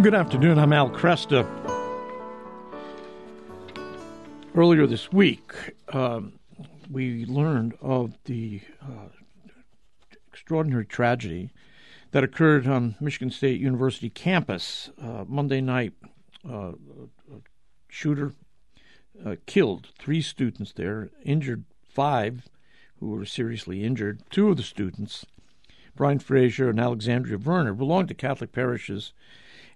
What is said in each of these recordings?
Good afternoon. I'm Al Kresta. Earlier this week, um, we learned of the uh, extraordinary tragedy that occurred on Michigan State University campus uh, Monday night. Uh, a shooter uh, killed three students there, injured five who were seriously injured. Two of the students, Brian Fraser and Alexandria Verner, belonged to Catholic parishes,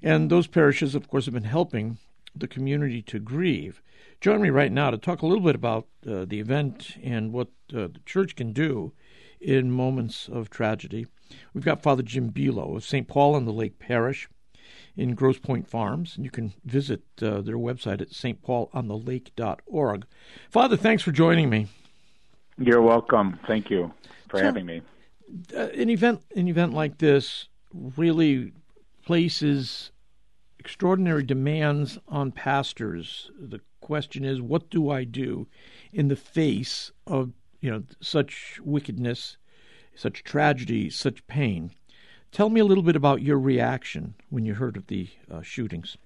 and those parishes, of course, have been helping the community to grieve. Join me right now to talk a little bit about uh, the event and what uh, the church can do in moments of tragedy. We've got Father Jim Bilot of St. Paul on the Lake Parish in Grosse Pointe Farms, and you can visit uh, their website at stpaulonthelake.org. Father, thanks for joining me. You're welcome. Thank you for So- having me. Uh, an event, an event like this, really places extraordinary demands on pastors. The question is, what do I do in the face of you know such wickedness, such tragedy, such pain? Tell me a little bit about your reaction when you heard of the uh, shootings.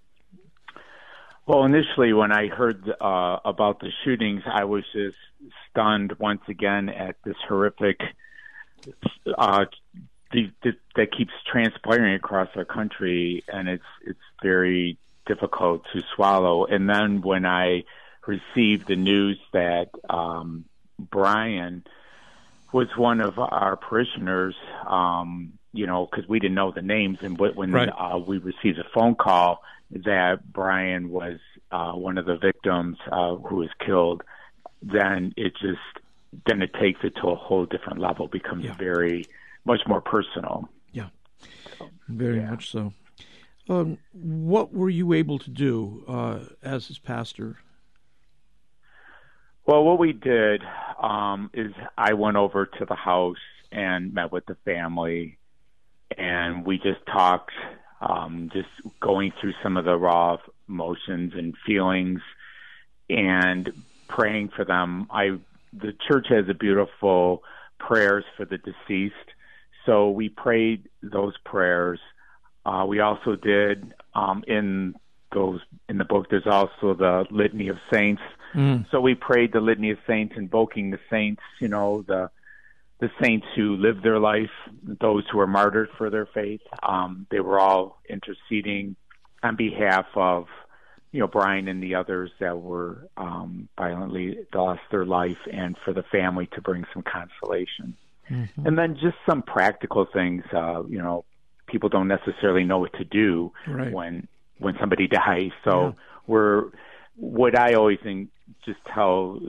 Well, initially, when I heard uh, about the shootings, I was just stunned once again at this horrific uh, the, the, that keeps transpiring across our country, and it's it's very difficult to swallow. And then when I received the news that um, Brian was one of our parishioners, um, you know, because we didn't know the names, and wh- when Right. uh, we received a phone call that Brian was uh, one of the victims uh, who was killed, then it just then it takes it to a whole different level, becomes Yeah. very much more personal. Yeah, very Yeah. much so. Um, what were you able to do uh, as his pastor? Well, what we did um, is I went over to the house and met with the family, and we just talked, um, just going through some of the raw emotions and feelings, and praying for them. I the church has a beautiful prayers for the deceased, so we prayed those prayers. Uh, we also did um, in those in the book. There's also the litany of saints. Mm. So we prayed the litany of saints, invoking the saints, you know, the the saints who lived their life, those who were martyred for their faith. Um, they were all interceding on behalf of, you know, Brian and the others that were um, violently lost their life, and for the family to bring some consolation. Mhm. And then just some practical things, uh, you know, people don't necessarily know what to do Right. when when somebody dies. So Yeah. we're what I always think, just tell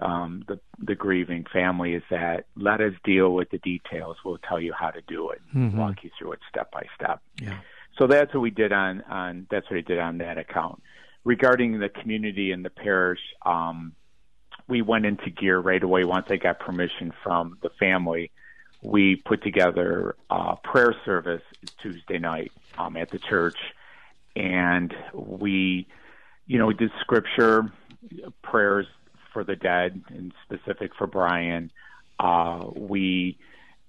um, the the grieving family is that let us deal with the details. We'll tell you how to do it, Mhm. walk you through it step by step. Yeah. So that's what we did on on that's what I did on that account. Regarding the community and the parish, um, we went into gear right away once I got permission from the family. We put together a prayer service Tuesday night um, at the church, and we, you know, we did scripture prayers for the dead, and specific for Brian. Uh, we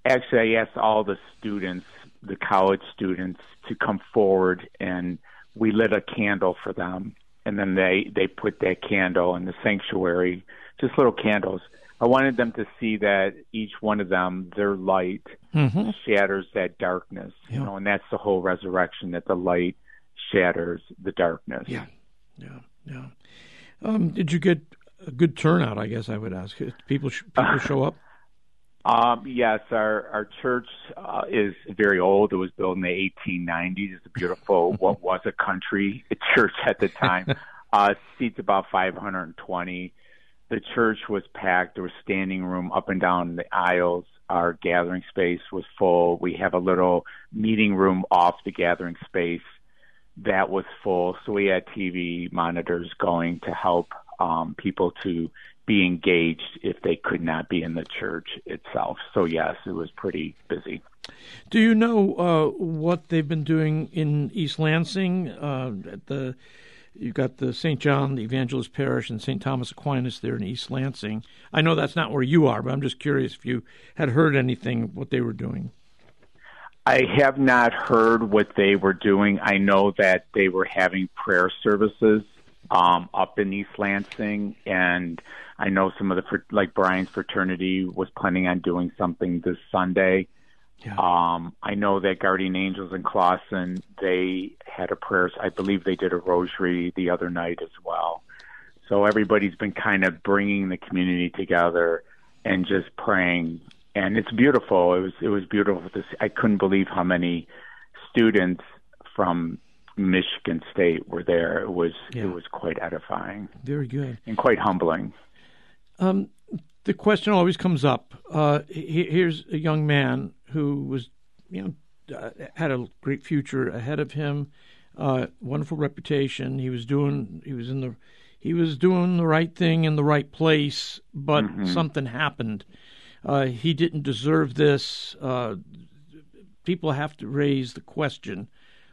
actually I asked all the students, the college students, to come forward, and we lit a candle for them, and then they they put that candle in the sanctuary, just little candles. I wanted them to see that each one of them, their light Mhm. shatters that darkness, you know, and that's the whole resurrection that the light shatters the darkness. Yeah, yeah, yeah. Um, did you get a good turnout? I guess I would ask. People, sh- people show up. Um, yes, our our church uh, is very old. It was built in the 1890s. It's a beautiful what was a country church at the time. uh, seats about 520. The church was packed. There was standing room up and down the aisles. Our gathering space was full. We have a little meeting room off the gathering space that was full. So we had TV monitors going to help um, people to be engaged if they could not be in the church itself. So yes, it was pretty busy. Do you know uh, what they've been doing in East Lansing? Uh, at the you've got the St. John the Evangelist Parish and St. Thomas Aquinas there in East Lansing. I know that's not where you are, but I'm just curious if you had heard anything what they were doing. I have not heard what they were doing. I know that they were having prayer services um, up in East Lansing, and I know some of the like Brian's fraternity was planning on doing something this Sunday. Yeah. Um, I know that Guardian Angels in Clawson they had a prayer. I believe they did a rosary the other night as well. So everybody's been kind of bringing the community together and just praying and it's beautiful. It was it was beautiful to see. I couldn't believe how many students from Michigan State were there. It was yeah. it was quite edifying. Very good and quite humbling. Um, the question always comes up. Uh, here's a young man who was, you know, uh, had a great future ahead of him, uh, wonderful reputation. He was doing he was in the he was doing the right thing in the right place, but mm-hmm. something happened uh, he didn't deserve this. Uh, people have to raise the question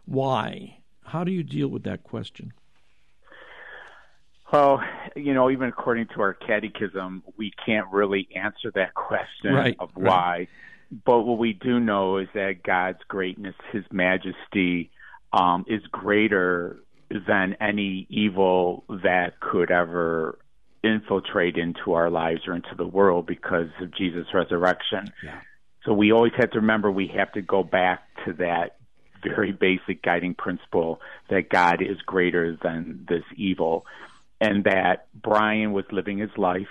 why? How do you deal with that question? Well, you know, even according to our catechism, we can't really answer that question right, of why. Right. But what we do know is that God's greatness, His majesty, um, is greater than any evil that could ever infiltrate into our lives or into the world because of Jesus' resurrection. Yeah. So we always have to remember we have to go back to that very basic guiding principle that God is greater than this evil and that Brian was living his life.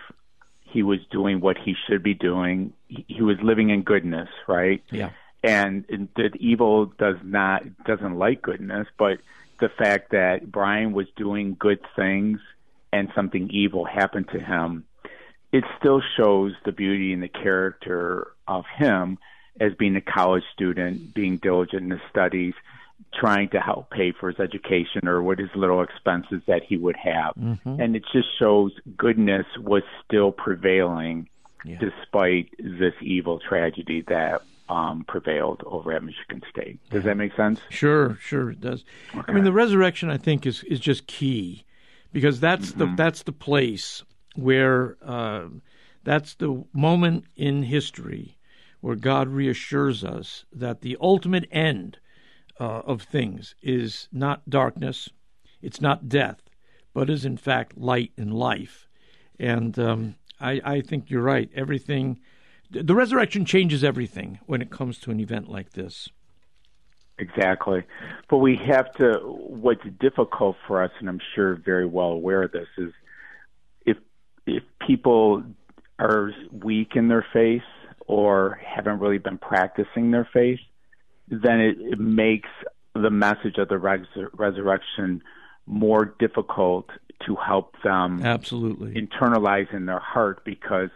He was doing what he should be doing. He, he was living in goodness, right? Yeah. And, and that evil does not doesn't like goodness, but the fact that Brian was doing good things and something evil happened to him, it still shows the beauty and the character of him as being a college student, being diligent in his studies, trying to help pay for his education or what his little expenses that he would have. Mm-hmm. And it just shows goodness was still prevailing yeah. despite this evil tragedy that um, prevailed over at Michigan State. Does yeah. that make sense? Sure, sure it does. Okay. I mean, the resurrection, I think, is is just key because that's mm-hmm. the that's the place where uh, that's the moment in history where God reassures us that the ultimate end uh, of things is not darkness, it's not death, but is in fact light and life. And um, I, I think you're right. Everything, the resurrection changes everything when it comes to an event like this. Exactly. But we have to, what's difficult for us, and I'm sure very well aware of this, is if, if people are weak in their faith or haven't really been practicing their faith, then it, it makes the message of the res- resurrection more difficult to help them absolutely internalize in their heart because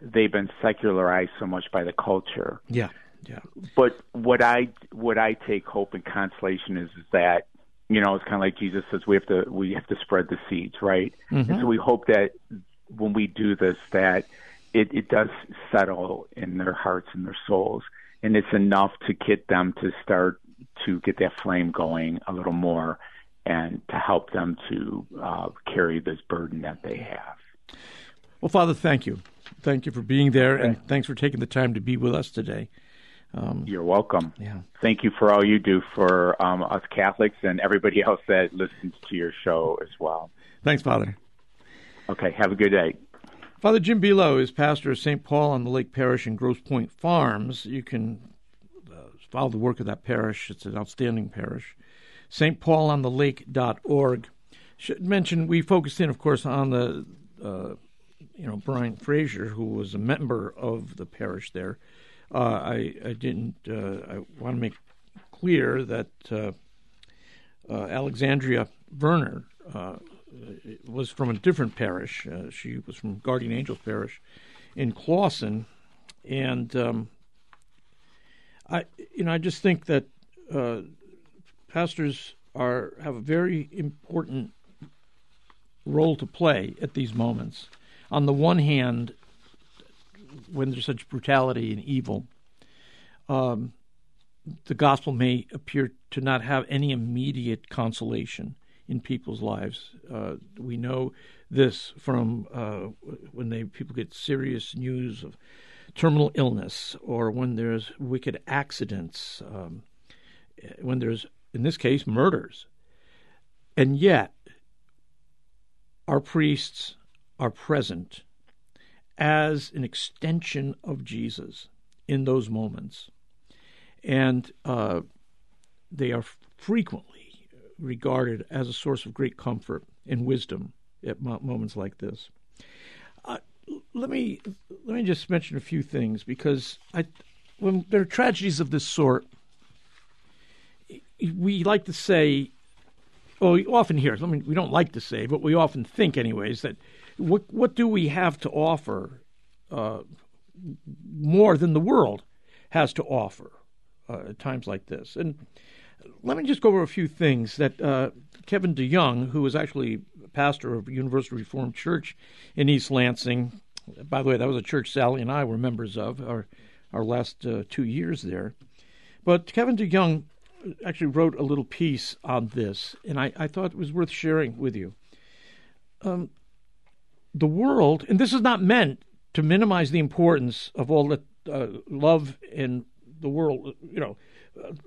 they've been secularized so much by the culture. Yeah. Yeah. But what I what I take hope and consolation is, is that you know it's kind of like Jesus says we have to we have to spread the seeds, right? Mm-hmm. And so we hope that when we do this, that it, it does settle in their hearts and their souls, and it's enough to get them to start to get that flame going a little more, and to help them to uh, carry this burden that they have. Well, Father, thank you. Thank you for being there, and thanks for taking the time to be with us today. Um, You're welcome. Yeah. Thank you for all you do for um, us Catholics and everybody else that listens to your show as well. Thanks, Father. Okay. Have a good day. Father Jim Bilot is pastor of St. Paul on the Lake Parish in Grosse Pointe Farms. You can uh, follow the work of that parish. It's an outstanding parish. stpaulonthelake.org. Should mention we focused in, of course, on the uh, you know Brian Fraser, who was a member of the parish there. Uh, I, I, didn't. Uh, I want to make clear that uh, Alexandria Verner was from a different parish. she was from Guardian Angels Parish in Clawson, and um, I, you know, I just think that pastors are have a very important role to play at these moments. On the one hand, when there's such brutality and evil, um, the gospel may appear to not have any immediate consolation in people's lives. Uh, we know this from uh, when they people get serious news of terminal illness or when there's wicked accidents, um, when there's, in this case, murders. And yet, our priests are present as an extension of Jesus in those moments. And uh, they are frequently regarded as a source of great comfort and wisdom at moments like this. Uh, let me let me just mention a few things because I, when there are tragedies of this sort, we like to say, well, we often hear. I mean, we don't like to say, but we often think, anyways, that what what do we have to offer uh, more than the world has to offer uh, at times like this? And let me just go over a few things that uh, Kevin DeYoung, who was actually pastor of University Reformed Church in East Lansing, by the way, that was a church Sally and I were members of our our last uh, two years there. But Kevin DeYoung actually wrote a little piece on this, and I, I thought it was worth sharing with you. Um, the world, and this is not meant to minimize the importance of all that uh, love in the world, you know,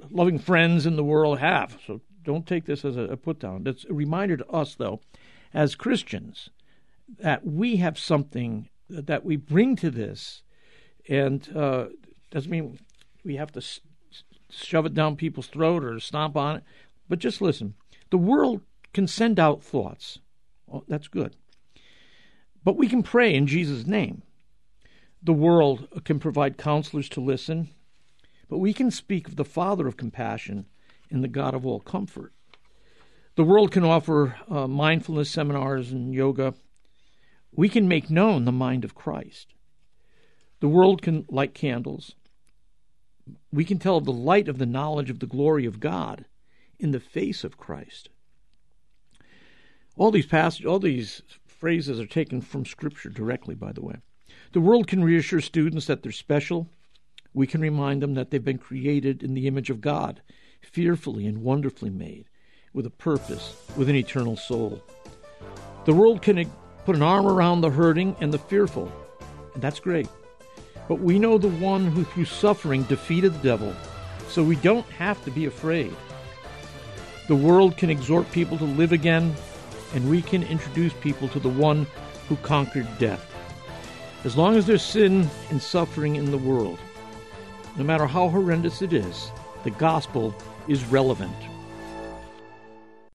loving friends in the world have. So don't take this as a, a put down. It's a reminder to us, though, as Christians, that we have something that we bring to this, and uh, doesn't mean we have to s- shove it down people's throat or stomp on it, but just listen. The world can send out thoughts. Well, that's good. But we can pray in Jesus' name. The world can provide counselors to listen, but we can speak of the Father of compassion and the God of all comfort. The world can offer uh, mindfulness seminars and yoga. We can make known the mind of Christ. The world can light candles. We can tell the light of the knowledge of the glory of God in the face of Christ. All these passages, all these phrases are taken from Scripture directly, by the way. The world can reassure students that they're special. We can remind them that they've been created in the image of God, fearfully and wonderfully made, with a purpose, with an eternal soul. The world can put an arm around the hurting and the fearful, and that's great. But we know the one who through suffering defeated the devil, so we don't have to be afraid. The world can exhort people to live again, and we can introduce people to the one who conquered death. As long as there's sin and suffering in the world, no matter how horrendous it is, the gospel is relevant.